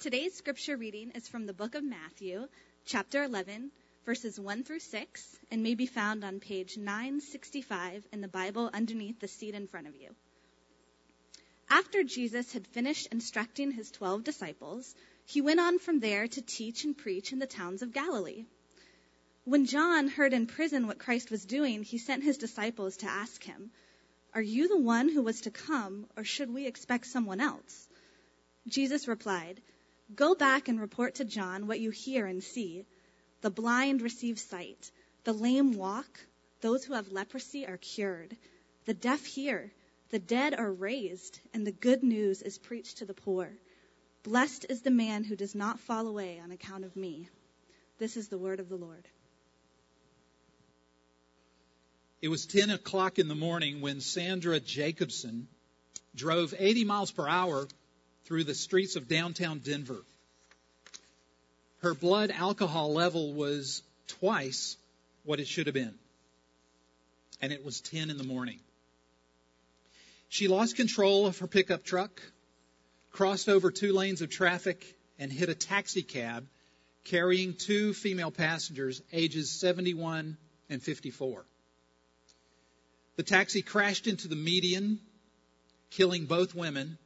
Today's scripture reading is from the book of Matthew, chapter 11, verses 1 through 6, and may be found on page 965 in the Bible underneath the seat in front of you. After Jesus had finished instructing his twelve disciples, he went on from there to teach and preach in the towns of Galilee. When John heard in prison what Christ was doing, he sent his disciples to ask him, Are you the one who was to come, or should we expect someone else? Jesus replied, Go back and report to John what you hear and see. The blind receive sight, the lame walk, those who have leprosy are cured, the deaf hear, the dead are raised, and the good news is preached to the poor. Blessed is the man who does not fall away on account of me. This is the word of the Lord. It was 10 o'clock in the morning when Sandra Jacobson drove 80 miles per hour through the streets of downtown Denver. Her blood alcohol level was twice what it should have been. And it was 10 in the morning. She lost control of her pickup truck, crossed over two lanes of traffic, and hit a taxi cab carrying two female passengers ages 71 and 54. The taxi crashed into the median, killing both women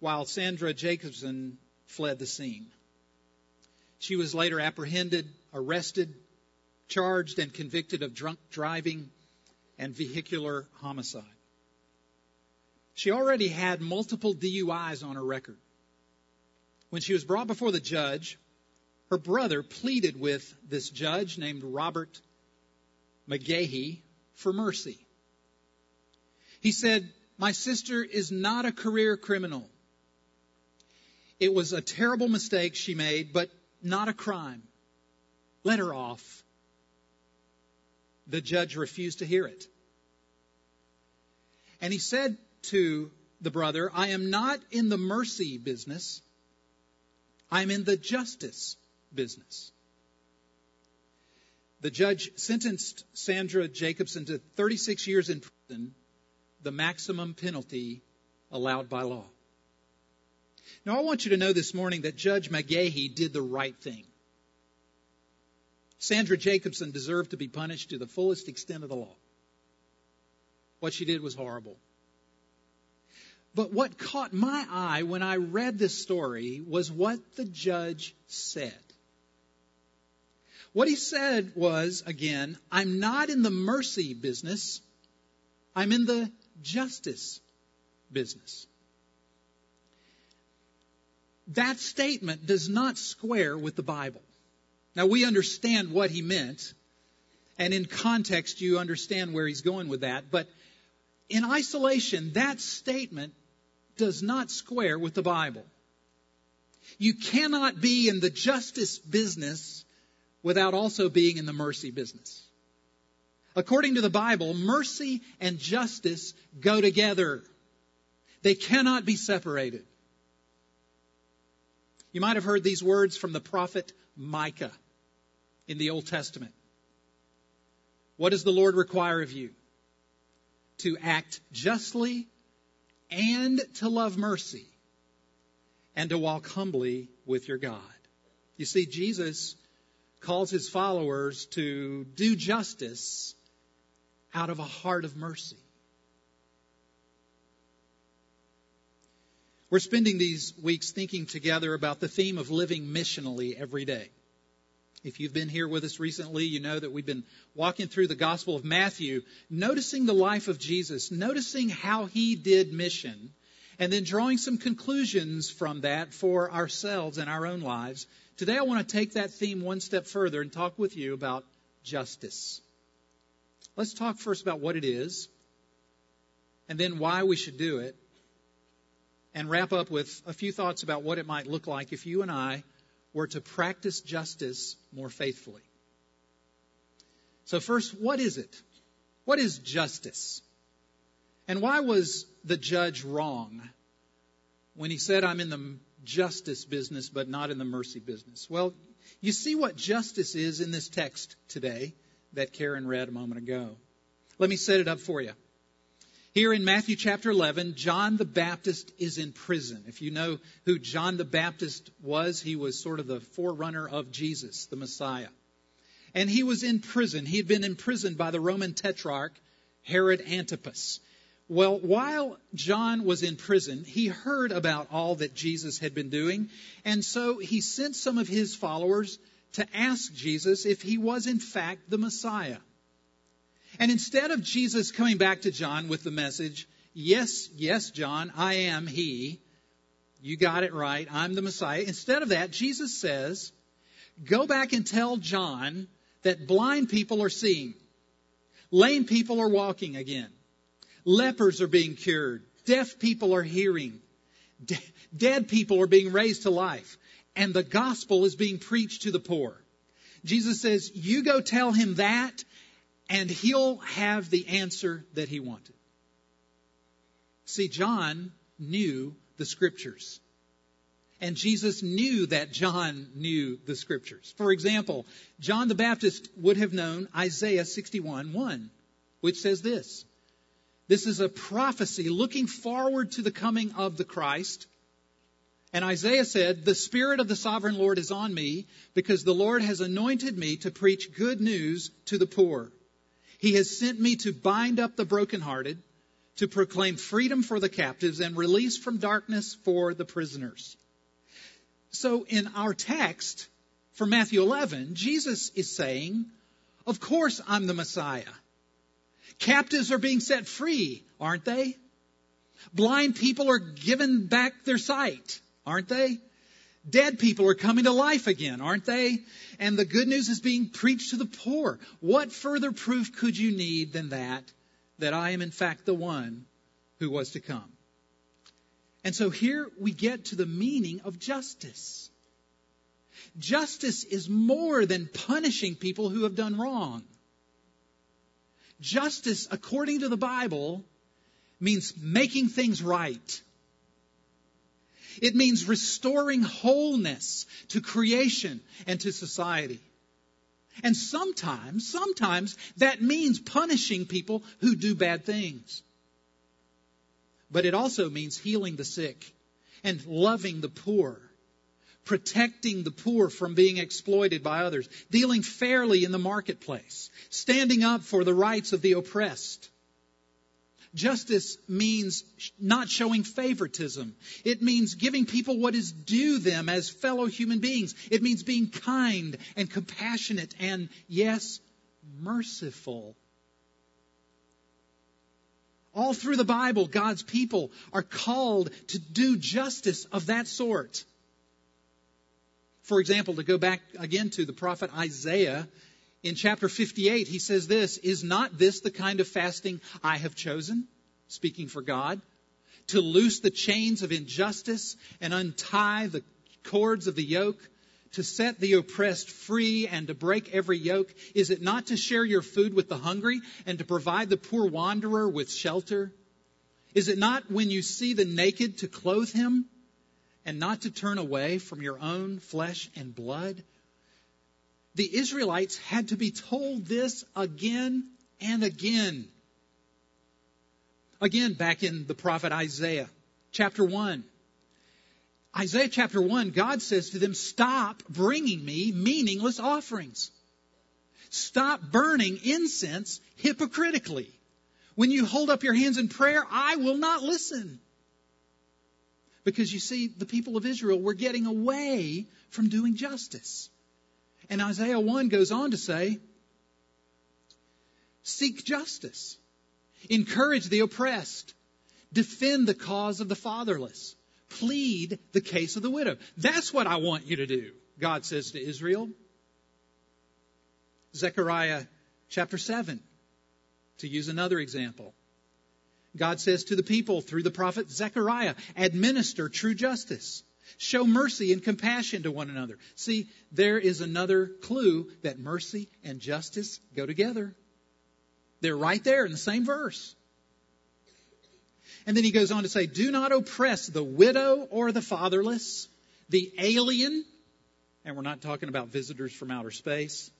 while Sandra Jacobson fled the scene. She was later apprehended, arrested, charged, and convicted of drunk driving and vehicular homicide. She already had multiple DUIs on her record. When she was brought before the judge, her brother pleaded with this judge named Robert McGahey for mercy. He said, My sister is not a career criminal. It was a terrible mistake she made, but not a crime. Let her off. The judge refused to hear it. And he said to the brother, I am not in the mercy business. I'm in the justice business. The judge sentenced Sandra Jacobson to 36 years in prison, the maximum penalty allowed by law. Now, I want you to know this morning that Judge McGahey did the right thing. Sandra Jacobson deserved to be punished to the fullest extent of the law. What she did was horrible. But what caught my eye when I read this story was what the judge said. What he said was, again, I'm not in the mercy business, I'm in the justice business that statement does not square with the Bible. Now, we understand what he meant, and in context, you understand where he's going with that, but in isolation, that statement does not square with the Bible. You cannot be in the justice business without also being in the mercy business. According to the Bible, mercy and justice go together. They cannot be separated. You might have heard these words from the prophet Micah in the Old Testament. What does the Lord require of you? To act justly and to love mercy and to walk humbly with your God. You see, Jesus calls his followers to do justice out of a heart of mercy. We're spending these weeks thinking together about the theme of living missionally every day. If you've been here with us recently, you know that we've been walking through the Gospel of Matthew, noticing the life of Jesus, noticing how he did mission, and then drawing some conclusions from that for ourselves and our own lives. Today I want to take that theme one step further and talk with you about justice. Let's talk first about what it is, and then why we should do it, and wrap up with a few thoughts about what it might look like if you and I were to practice justice more faithfully. So, first, what is it? What is justice? And why was the judge wrong when he said, I'm in the justice business but not in the mercy business? Well, you see what justice is in this text today that Karen read a moment ago. Let me set it up for you. Here in Matthew chapter 11, John the Baptist is in prison. If you know who John the Baptist was, he was sort of the forerunner of Jesus, the Messiah. And he was in prison. He had been imprisoned by the Roman tetrarch, Herod Antipas. Well, while John was in prison, he heard about all that Jesus had been doing, and so he sent some of his followers to ask Jesus if he was in fact the Messiah. And instead of Jesus coming back to John with the message, Yes, yes, John, I am he. You got it right. I'm the Messiah. Instead of that, Jesus says, Go back and tell John that blind people are seeing, lame people are walking again, lepers are being cured, deaf people are hearing, de- dead people are being raised to life, and the gospel is being preached to the poor. Jesus says, You go tell him that, and he'll have the answer that he wanted. See, John knew the scriptures. And Jesus knew that John knew the scriptures. For example, John the Baptist would have known Isaiah 61 1, which says this. This is a prophecy looking forward to the coming of the Christ. And Isaiah said, The Spirit of the sovereign Lord is on me because the Lord has anointed me to preach good news to the poor. He has sent me to bind up the brokenhearted, to proclaim freedom for the captives, and release from darkness for the prisoners. So in our text for Matthew 11, Jesus is saying, Of course I'm the Messiah. Captives are being set free, aren't they? Blind people are given back their sight, aren't they? Dead people are coming to life again, aren't they? And the good news is being preached to the poor. What further proof could you need than that, that I am in fact the one who was to come? And so here we get to the meaning of justice. Justice is more than punishing people who have done wrong. Justice, according to the Bible, means making things right. It means restoring wholeness to creation and to society. And sometimes, sometimes that means punishing people who do bad things. But it also means healing the sick and loving the poor, protecting the poor from being exploited by others, dealing fairly in the marketplace, standing up for the rights of the oppressed, Justice means not showing favoritism. It means giving people what is due them as fellow human beings. It means being kind and compassionate and, yes, merciful. All through the Bible, God's people are called to do justice of that sort. For example, to go back again to the prophet Isaiah, in chapter 58, he says this Is not this the kind of fasting I have chosen? Speaking for God. To loose the chains of injustice and untie the cords of the yoke, to set the oppressed free and to break every yoke? Is it not to share your food with the hungry and to provide the poor wanderer with shelter? Is it not when you see the naked to clothe him and not to turn away from your own flesh and blood? The Israelites had to be told this again and again. Again, back in the prophet Isaiah, chapter 1. Isaiah chapter 1, God says to them, Stop bringing me meaningless offerings. Stop burning incense hypocritically. When you hold up your hands in prayer, I will not listen. Because you see, the people of Israel were getting away from doing justice. And Isaiah 1 goes on to say, Seek justice, encourage the oppressed, defend the cause of the fatherless, plead the case of the widow. That's what I want you to do, God says to Israel. Zechariah chapter 7, to use another example. God says to the people through the prophet Zechariah, administer true justice. Show mercy and compassion to one another. See, there is another clue that mercy and justice go together. They're right there in the same verse. And then he goes on to say, Do not oppress the widow or the fatherless, the alien, and we're not talking about visitors from outer space.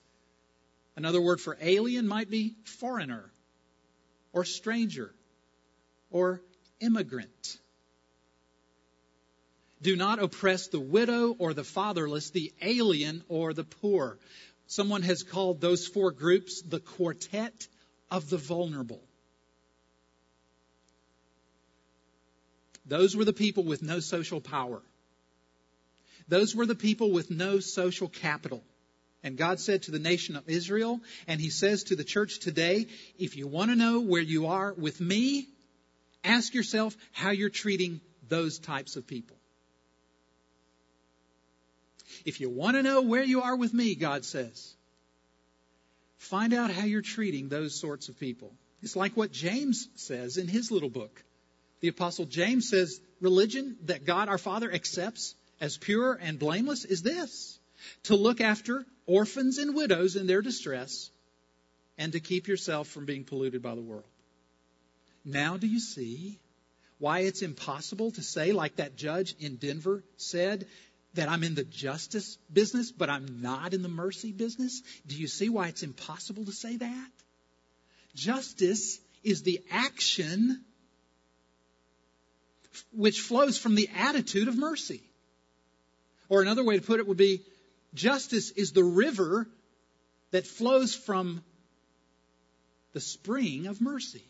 Another word for alien might be foreigner or stranger, or immigrant. Do not oppress the widow or the fatherless, the alien or the poor. Someone has called those four groups the quartet of the vulnerable. Those were the people with no social power. Those were the people with no social capital. And God said to the nation of Israel, and He says to the church today, if you want to know where you are with me, ask yourself how you're treating those types of people. If you want to know where you are with me, God says, find out how you're treating those sorts of people. It's like what James says in his little book. The Apostle James says, religion that God our Father accepts as pure and blameless is this to look after orphans and widows in their distress, and to keep yourself from being polluted by the world. Now, do you see why it's impossible to say, like that judge in Denver said, that I'm in the justice business, but I'm not in the mercy business? Do you see why it's impossible to say that? Justice is the action which flows from the attitude of mercy. Or another way to put it would be Justice is the river that flows from the spring of mercy.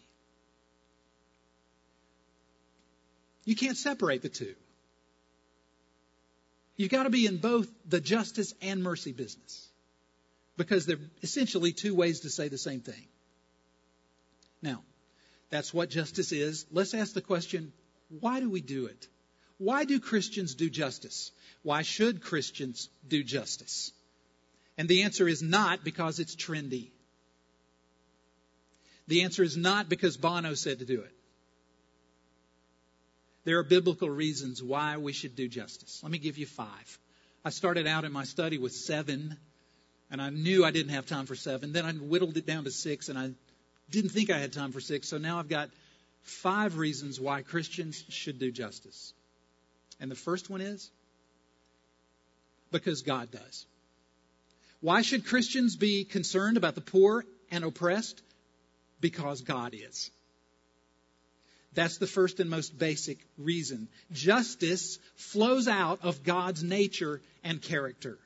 You can't separate the two. You've got to be in both the justice and mercy business because they're essentially two ways to say the same thing. Now, that's what justice is. Let's ask the question why do we do it? Why do Christians do justice? Why should Christians do justice? And the answer is not because it's trendy. The answer is not because Bono said to do it. There are biblical reasons why we should do justice. Let me give you five. I started out in my study with seven, and I knew I didn't have time for seven. Then I whittled it down to six, and I didn't think I had time for six. So now I've got five reasons why Christians should do justice. And the first one is because God does. Why should Christians be concerned about the poor and oppressed? Because God is. That's the first and most basic reason. Justice flows out of God's nature and character.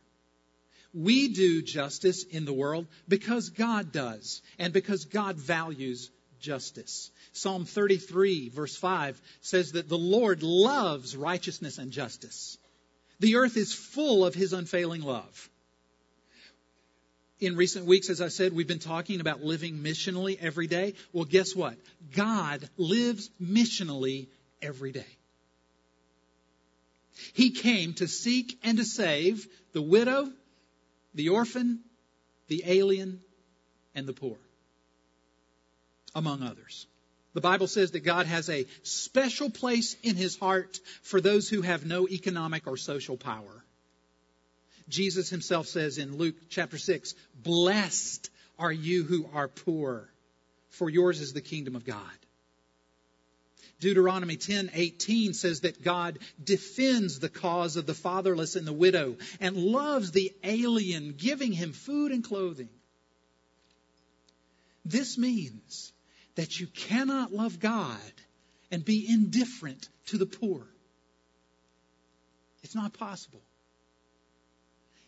We do justice in the world because God does and because God values justice. Psalm 33, verse 5 says that the Lord loves righteousness and justice. The earth is full of his unfailing love. In recent weeks, as I said, we've been talking about living missionally every day. Well, guess what? God lives missionally every day. He came to seek and to save the widow, the orphan, the alien, and the poor, among others. The Bible says that God has a special place in his heart for those who have no economic or social power. Jesus himself says in Luke chapter 6, Blessed are you who are poor, for yours is the kingdom of God. Deuteronomy 10:18 says that God defends the cause of the fatherless and the widow and loves the alien, giving him food and clothing. This means that you cannot love God and be indifferent to the poor. It's not possible.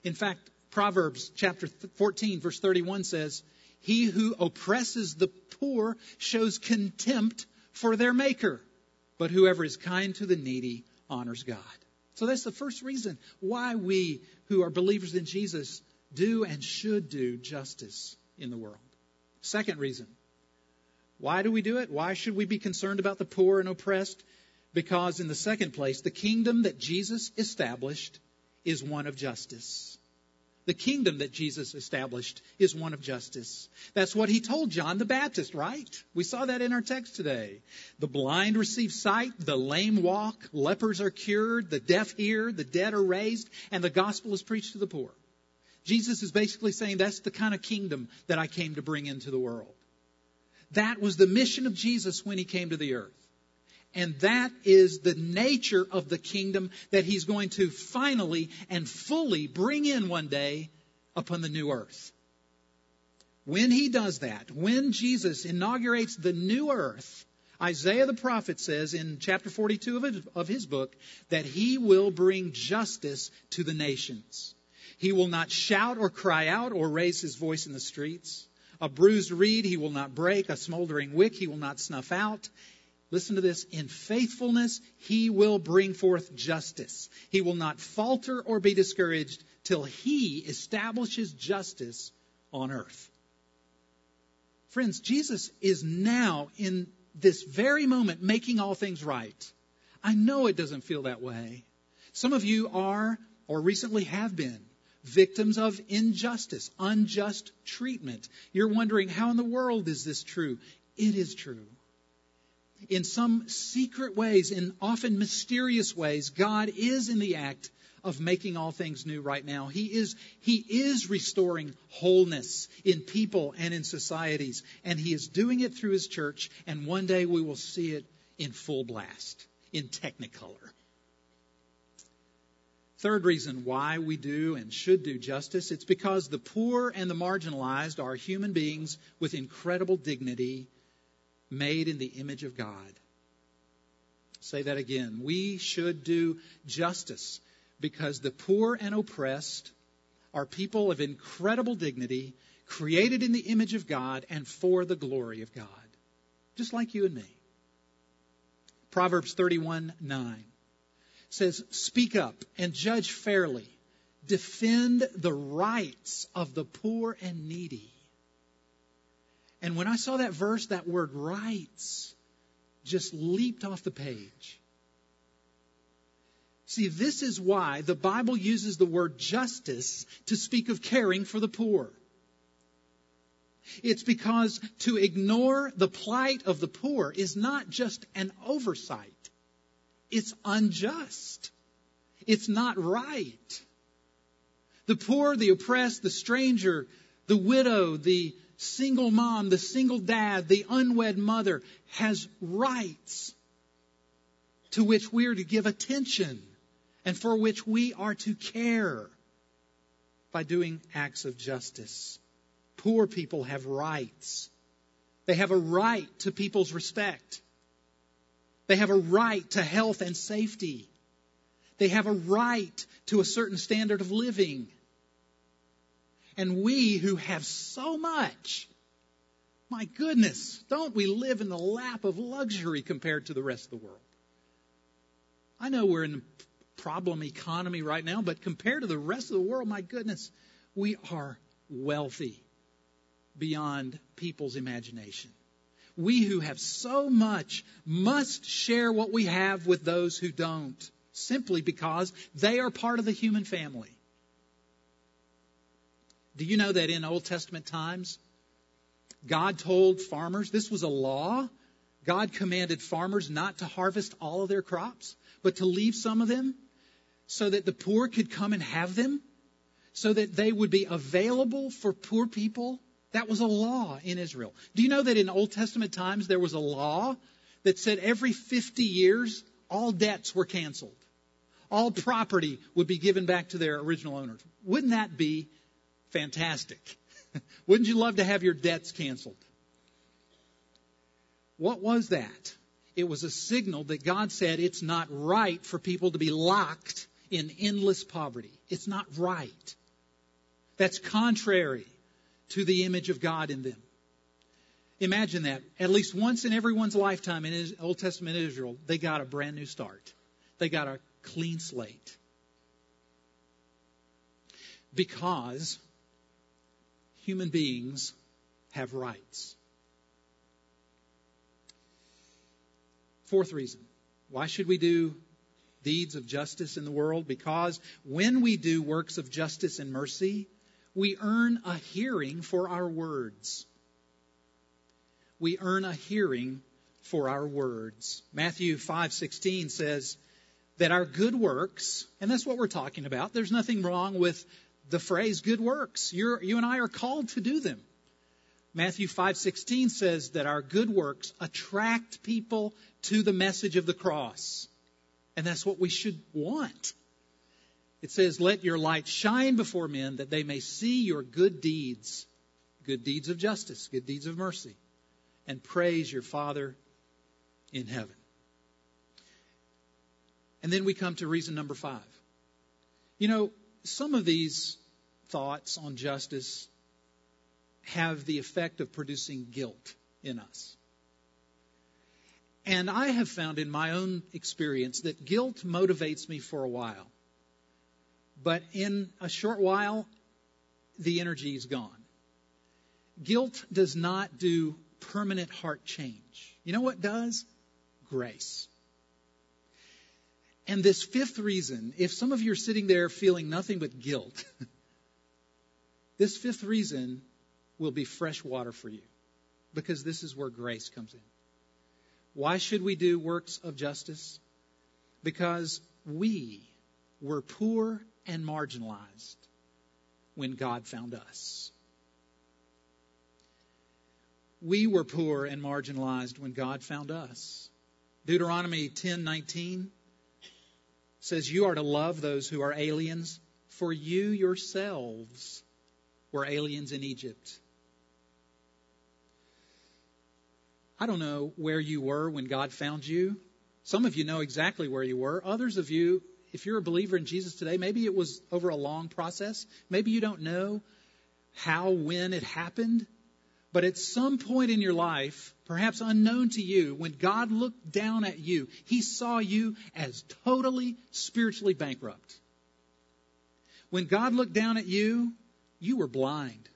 In fact, Proverbs chapter 14, verse 31 says, He who oppresses the poor shows contempt for their maker, but whoever is kind to the needy honors God. So that's the first reason why we who are believers in Jesus do and should do justice in the world. Second reason why do we do it? Why should we be concerned about the poor and oppressed? Because, in the second place, the kingdom that Jesus established is one of justice. The kingdom that Jesus established is one of justice. That's what he told John the Baptist, right? We saw that in our text today. The blind receive sight, the lame walk, lepers are cured, the deaf hear, the dead are raised, and the gospel is preached to the poor. Jesus is basically saying that's the kind of kingdom that I came to bring into the world. That was the mission of Jesus when he came to the earth. And that is the nature of the kingdom that he's going to finally and fully bring in one day upon the new earth. When he does that, when Jesus inaugurates the new earth Isaiah the prophet says in chapter 42 of his, book that he will bring justice to the nations. He will not shout or cry out or raise his voice in the streets. A bruised reed he will not break, a smoldering wick he will not snuff out. Listen to this. In faithfulness, he will bring forth justice. He will not falter or be discouraged till he establishes justice on earth. Friends, Jesus is now in this very moment making all things right. I know it doesn't feel that way. Some of you are or recently have been victims of injustice, unjust treatment. You're wondering, how in the world is this true? It is true. In some secret ways, in often mysterious ways, God is in the act of making all things new right now. He is, he is restoring wholeness in people and in societies, and He is doing it through His church, and one day we will see it in full blast, in technicolor. Third reason why we do and should do justice it's because the poor and the marginalized are human beings with incredible dignity made in the image of God. Say that again. We should do justice because the poor and oppressed are people of incredible dignity, created in the image of God and for the glory of God, just like you and me. Proverbs 31 9 says, Speak up and judge fairly, defend the rights of the poor and needy. And when I saw that verse, that word rights just leaped off the page. See, this is why the Bible uses the word justice to speak of caring for the poor. It's because to ignore the plight of the poor is not just an oversight. It's unjust. It's not right. The poor, the oppressed, the stranger, the widow, the single mom, the single dad, the unwed mother has rights to which we are to give attention and for which we are to care by doing acts of justice. Poor people have rights. They have a right to people's respect. They have a right to health and safety. They have a right to a certain standard of living. And we who have so much, my goodness, don't we live in the lap of luxury compared to the rest of the world? I know we're in a problem economy right now, but compared to the rest of the world, my goodness, we are wealthy beyond people's imagination. We who have so much must share what we have with those who don't, simply because they are part of the human family. Do you know that in Old Testament times, God told farmers, this was a law. God commanded farmers not to harvest all of their crops, but to leave some of them so that the poor could come and have them, so that they would be available for poor people. That was a law in Israel. Do you know that in Old Testament times there was a law that said every 50 years all debts were canceled? All property would be given back to their original owners. Wouldn't that be fantastic? Wouldn't you love to have your debts canceled? What was that? It was a signal that God said it's not right for people to be locked in endless poverty. It's not right. That's contrary to the image of God in them. Imagine that. At least once in everyone's lifetime in Old Testament Israel, they got a brand new start. They got a clean slate. Because human beings have rights. Fourth reason. Why should we do deeds of justice in the world because when we do works of justice and mercy, we earn a hearing for our words. We earn a hearing for our words. Matthew 5:16 says that our good works, and that's what we're talking about. There's nothing wrong with the phrase good works. You're, you and I are called to do them. Matthew 5:16 says that our good works attract people to the message of the cross. And that's what we should want. It says, Let your light shine before men that they may see your good deeds, good deeds of justice, good deeds of mercy, and praise your Father in heaven. And then we come to reason number five. You know, some of these thoughts on justice have the effect of producing guilt in us. And I have found in my own experience that guilt motivates me for a while. But in a short while, the energy is gone. Guilt does not do permanent heart change. You know what does? Grace. And this fifth reason, if some of you are sitting there feeling nothing but guilt, this fifth reason will be fresh water for you because this is where grace comes in. Why should we do works of justice? Because we were poor and marginalized when God found us. We were poor and marginalized when God found us. Deuteronomy 10:19 says you are to love those who are aliens for you yourselves were aliens in Egypt. I don't know where you were when God found you. Some of you know exactly where you were. Others of you, if you're a believer in Jesus today, maybe it was over a long process. Maybe you don't know how, when it happened. But at some point in your life, perhaps unknown to you, when God looked down at you, He saw you as totally spiritually bankrupt. When God looked down at you, you were blind.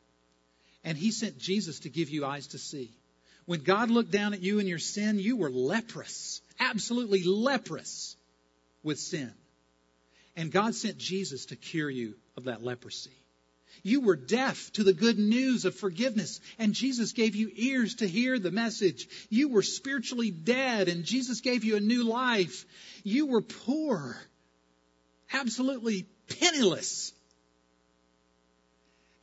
And He sent Jesus to give you eyes to see. When God looked down at you in your sin, you were leprous, absolutely leprous with sin. And God sent Jesus to cure you of that leprosy. You were deaf to the good news of forgiveness, and Jesus gave you ears to hear the message. You were spiritually dead, and Jesus gave you a new life. You were poor, absolutely penniless.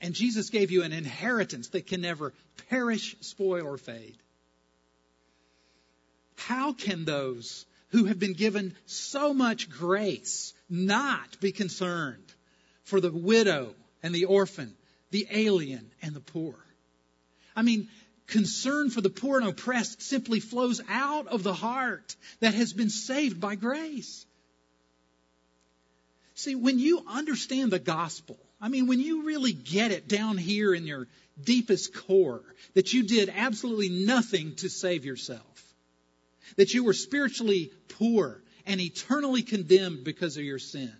And Jesus gave you an inheritance that can never perish, spoil, or fade. How can those who have been given so much grace not be concerned for the widow and the orphan, the alien and the poor? I mean, concern for the poor and oppressed simply flows out of the heart that has been saved by grace. See, when you understand the gospel, I mean, when you really get it down here in your deepest core, that you did absolutely nothing to save yourself, that you were spiritually poor and eternally condemned because of your sin,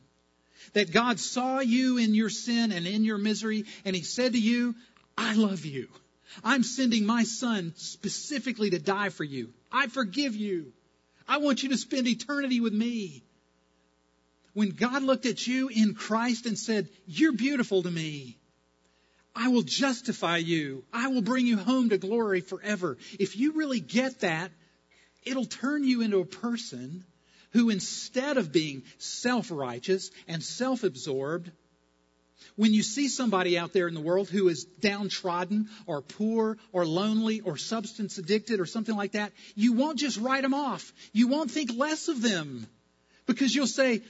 that God saw you in your sin and in your misery, and He said to you, I love you. I'm sending my son specifically to die for you. I forgive you. I want you to spend eternity with me when God looked at you in Christ and said, You're beautiful to me, I will justify you. I will bring you home to glory forever. If you really get that, it'll turn you into a person who, instead of being self righteous and self absorbed, when you see somebody out there in the world who is downtrodden or poor or lonely or substance addicted or something like that, you won't just write them off. You won't think less of them because you'll say,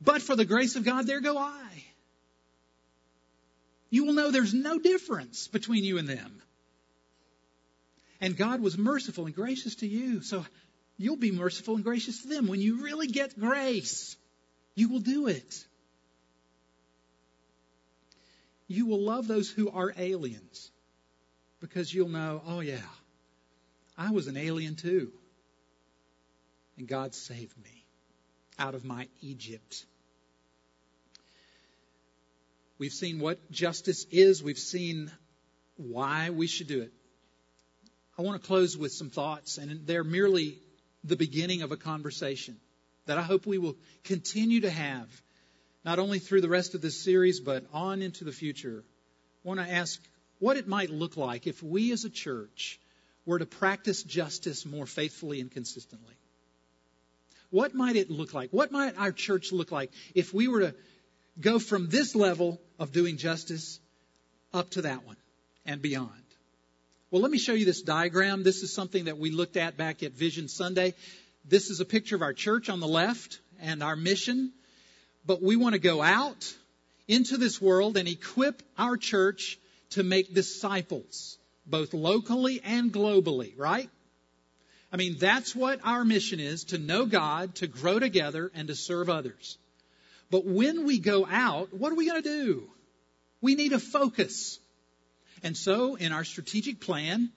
but for the grace of God, there go I. You will know there's no difference between you and them. And God was merciful and gracious to you. So you'll be merciful and gracious to them. When you really get grace, you will do it. You will love those who are aliens because you'll know, oh, yeah, I was an alien too. And God saved me out of my Egypt. We've seen what justice is. We've seen why we should do it. I want to close with some thoughts, and they're merely the beginning of a conversation that I hope we will continue to have, not only through the rest of this series, but on into the future. I want to ask what it might look like if we as a church were to practice justice more faithfully and consistently. What might it look like? What might our church look like if we were to go from this level of doing justice up to that one and beyond? Well, let me show you this diagram. This is something that we looked at back at Vision Sunday. This is a picture of our church on the left and our mission. But we want to go out into this world and equip our church to make disciples, both locally and globally, right? I mean, that's what our mission is to know God, to grow together, and to serve others. But when we go out, what are we going to do? We need a focus. And so, in our strategic plan,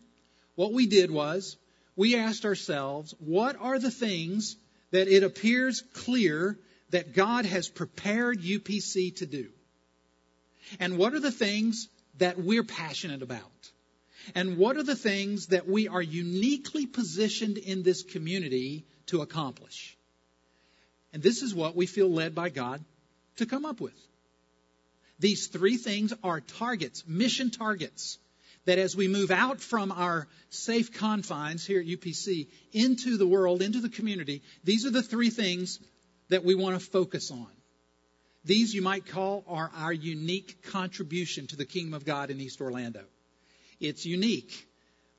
what we did was we asked ourselves, what are the things that it appears clear that God has prepared UPC to do? And what are the things that we're passionate about? And what are the things that we are uniquely positioned in this community to accomplish? And this is what we feel led by God to come up with. These three things are targets, mission targets, that as we move out from our safe confines here at UPC into the world, into the community, these are the three things that we want to focus on. These you might call are our unique contribution to the kingdom of God in East Orlando. It's unique.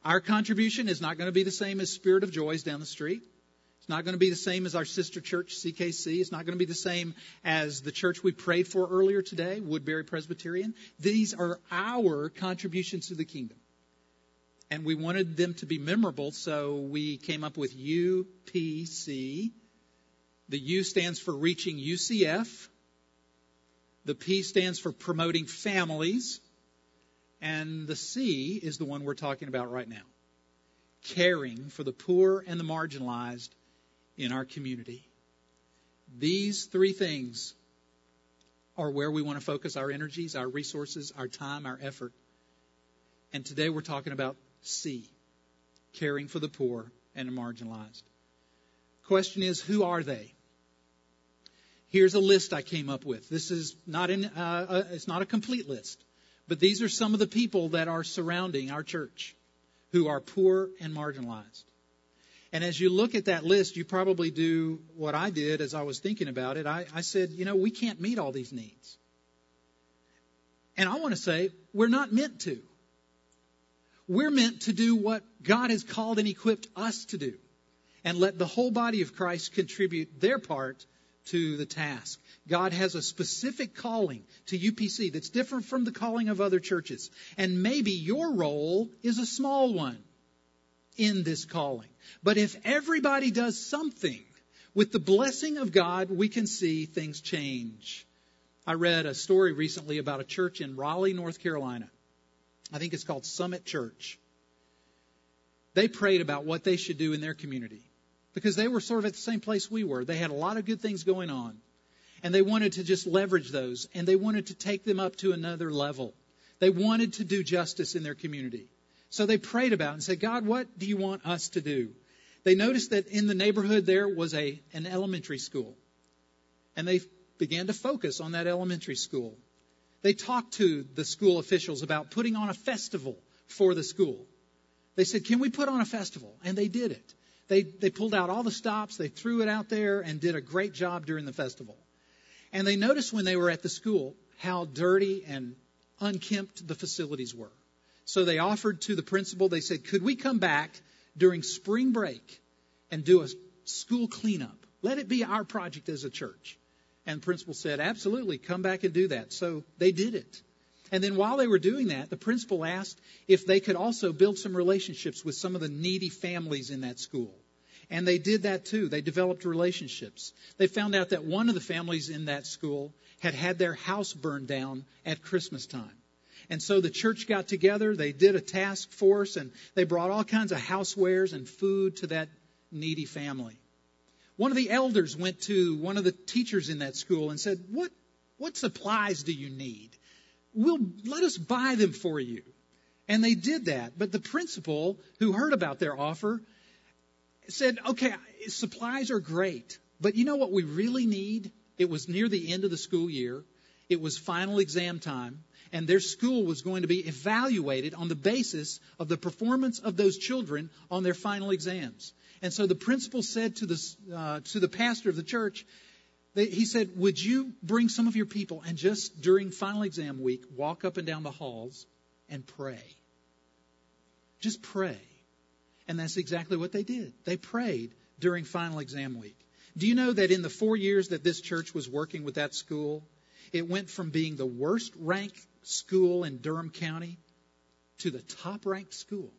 Our contribution is not going to be the same as Spirit of Joys down the street. Not going to be the same as our sister church, CKC. It's not going to be the same as the church we prayed for earlier today, Woodbury Presbyterian. These are our contributions to the kingdom. And we wanted them to be memorable, so we came up with UPC. The U stands for reaching UCF. The P stands for promoting families. And the C is the one we're talking about right now caring for the poor and the marginalized in our community. These three things are where we want to focus our energies, our resources, our time, our effort. And today we're talking about C, caring for the poor and the marginalized. Question is, who are they? Here's a list I came up with. This is not in, uh, uh, it's not a complete list. But these are some of the people that are surrounding our church who are poor and marginalized. And as you look at that list, you probably do what I did as I was thinking about it. I, I said, you know, we can't meet all these needs. And I want to say, we're not meant to. We're meant to do what God has called and equipped us to do and let the whole body of Christ contribute their part to the task. God has a specific calling to UPC that's different from the calling of other churches. And maybe your role is a small one in this calling. But if everybody does something, with the blessing of God, we can see things change. I read a story recently about a church in Raleigh, North Carolina. I think it's called Summit Church. They prayed about what they should do in their community because they were sort of at the same place we were. They had a lot of good things going on. And they wanted to just leverage those and they wanted to take them up to another level. They wanted to do justice in their community. So they prayed about it and said, God, what do you want us to do? They noticed that in the neighborhood there was a, an elementary school. And they began to focus on that elementary school. They talked to the school officials about putting on a festival for the school. They said, Can we put on a festival? And they did it. They, they pulled out all the stops, they threw it out there, and did a great job during the festival. And they noticed when they were at the school how dirty and unkempt the facilities were. So they offered to the principal, they said, Could we come back during spring break and do a school cleanup? Let it be our project as a church. And the principal said, Absolutely, come back and do that. So they did it. And then while they were doing that, the principal asked if they could also build some relationships with some of the needy families in that school. And they did that too. They developed relationships. They found out that one of the families in that school had had their house burned down at Christmas time. And so the church got together, they did a task force, and they brought all kinds of housewares and food to that needy family. One of the elders went to one of the teachers in that school and said, What, what supplies do you need? We'll, let us buy them for you. And they did that. But the principal, who heard about their offer, said, Okay, supplies are great, but you know what we really need? It was near the end of the school year. It was final exam time and their school was going to be evaluated on the basis of the performance of those children on their final exams. And so the principal said to the, uh, to the pastor of the church, he said, Would you bring some of your people and just during final exam week walk up and down the halls and pray? Just pray. And that's exactly what they did. They prayed during final exam week. Do you know that in the four years that this church was working with that school, it went from being the worst ranked school in Durham County to the top ranked school.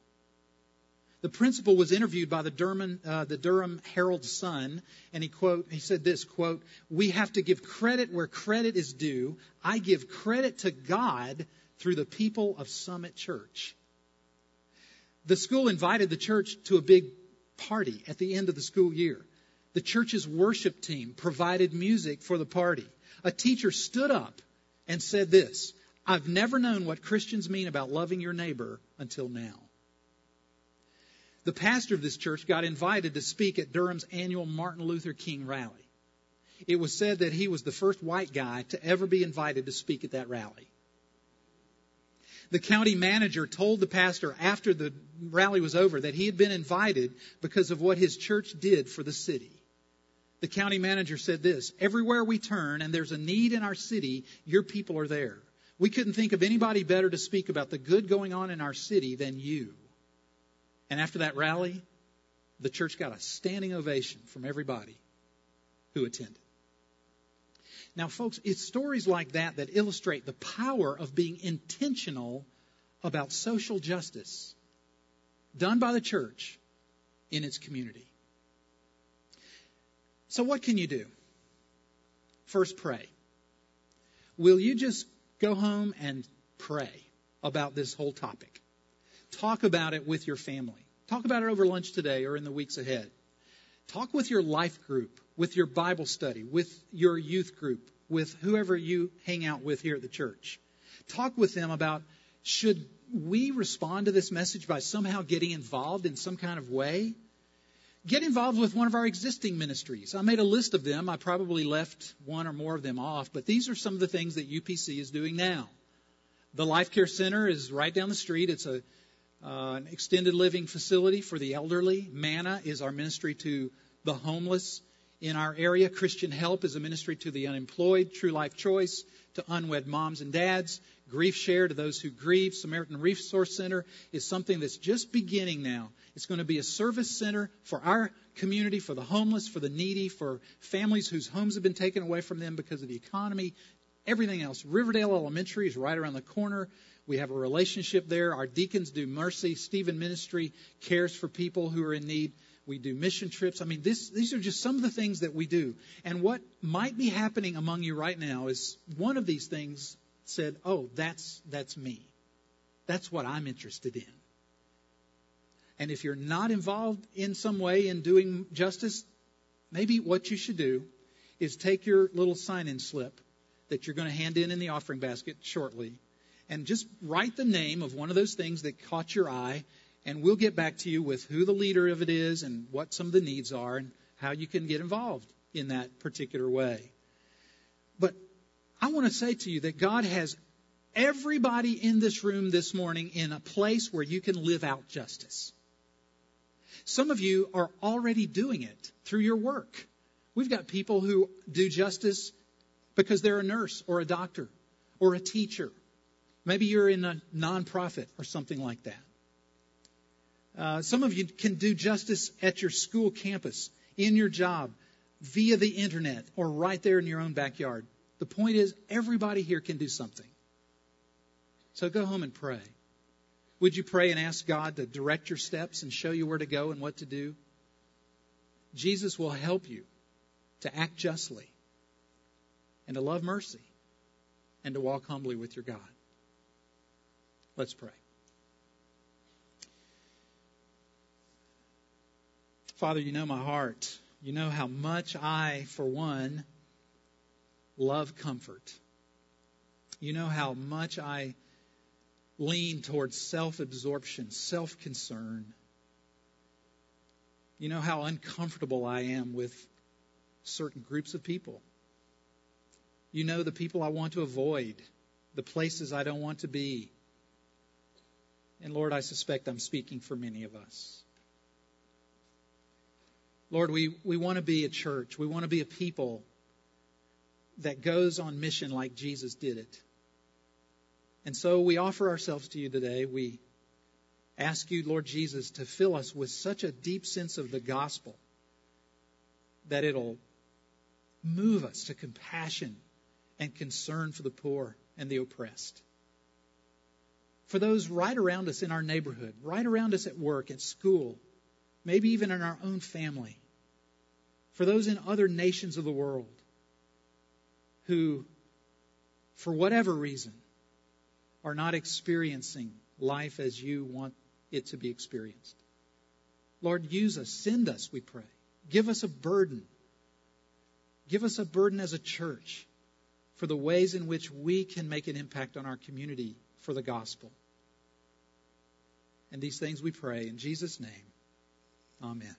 The principal was interviewed by the Durham, uh, the Durham Herald Sun, and he quote he said this quote: "We have to give credit where credit is due. I give credit to God through the people of Summit Church." The school invited the church to a big party at the end of the school year. The church's worship team provided music for the party. A teacher stood up and said this I've never known what Christians mean about loving your neighbor until now the pastor of this church got invited to speak at Durham's annual Martin Luther King rally. It was said that he was the first white guy to ever be invited to speak at that rally. The county manager told the pastor after the rally was over that he had been invited because of what his church did for the city. The county manager said this Everywhere we turn and there's a need in our city, your people are there. We couldn't think of anybody better to speak about the good going on in our city than you. And after that rally, the church got a standing ovation from everybody who attended. Now, folks, it's stories like that that illustrate the power of being intentional about social justice done by the church in its community. So, what can you do? First, pray. Will you just go home and pray about this whole topic? Talk about it with your family. Talk about it over lunch today or in the weeks ahead. Talk with your life group, with your Bible study, with your youth group, with whoever you hang out with here at the church. Talk with them about should we respond to this message by somehow getting involved in some kind of way? Get involved with one of our existing ministries. I made a list of them. I probably left one or more of them off, but these are some of the things that UPC is doing now. The Life Care Center is right down the street. It's a uh, an extended living facility for the elderly. Manna is our ministry to the homeless in our area. Christian Help is a ministry to the unemployed. True Life Choice to unwed moms and dads. Grief Share to those who grieve. Samaritan Resource Center is something that's just beginning now. It's going to be a service center for our community, for the homeless, for the needy, for families whose homes have been taken away from them because of the economy, everything else. Riverdale Elementary is right around the corner. We have a relationship there. Our deacons do mercy. Stephen Ministry cares for people who are in need. We do mission trips. I mean, this, these are just some of the things that we do. And what might be happening among you right now is one of these things said, "Oh, that's that's me. That's what I'm interested in." And if you're not involved in some way in doing justice, maybe what you should do is take your little sign-in slip that you're going to hand in in the offering basket shortly and just write the name of one of those things that caught your eye, and we'll get back to you with who the leader of it is and what some of the needs are and how you can get involved in that particular way. I want to say to you that God has everybody in this room this morning in a place where you can live out justice. Some of you are already doing it through your work. We've got people who do justice because they're a nurse or a doctor or a teacher Maybe you're in a nonprofit or something like that. Uh, some of you can do justice at your school campus, in your job, via the internet, or right there in your own backyard. The point is, everybody here can do something. So go home and pray. Would you pray and ask God to direct your steps and show you where to go and what to do? Jesus will help you to act justly and to love mercy and to walk humbly with your God. Let's pray. Father, you know my heart. You know how much I, for one, love comfort. You know how much I lean towards self absorption, self concern. You know how uncomfortable I am with certain groups of people. You know the people I want to avoid, the places I don't want to be. And Lord, I suspect I'm speaking for many of us. Lord, we, we want to be a church. We want to be a people that goes on mission like Jesus did it. And so we offer ourselves to you today. We ask you, Lord Jesus, to fill us with such a deep sense of the gospel that it'll move us to compassion and concern for the poor and the oppressed. for those right around us in our neighborhood, right around us at work, at school, maybe even in our own family, for those in other nations of the world who, for whatever reason, are not experiencing life as you want it to be experienced. Lord, use us, send us, we pray. Give us a burden. Give us a burden as a church for the ways in which we can make an impact on our community for the gospel. And these things we pray in Jesus' name. Amen.